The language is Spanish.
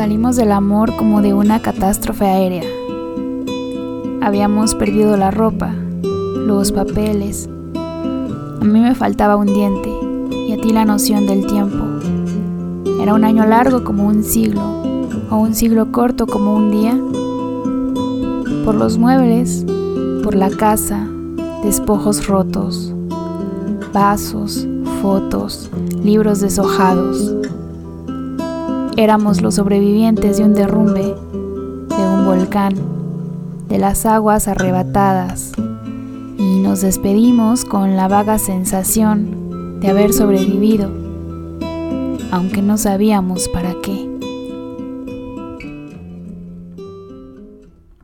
Salimos del amor como de una catástrofe aérea. Habíamos perdido la ropa, los papeles. A mí me faltaba un diente y a ti la noción del tiempo. Era un año largo como un siglo o un siglo corto como un día. Por los muebles, por la casa, despojos rotos, vasos, fotos, libros deshojados. Éramos los sobrevivientes de un derrumbe, de un volcán, de las aguas arrebatadas, y nos despedimos con la vaga sensación de haber sobrevivido, aunque no sabíamos para qué.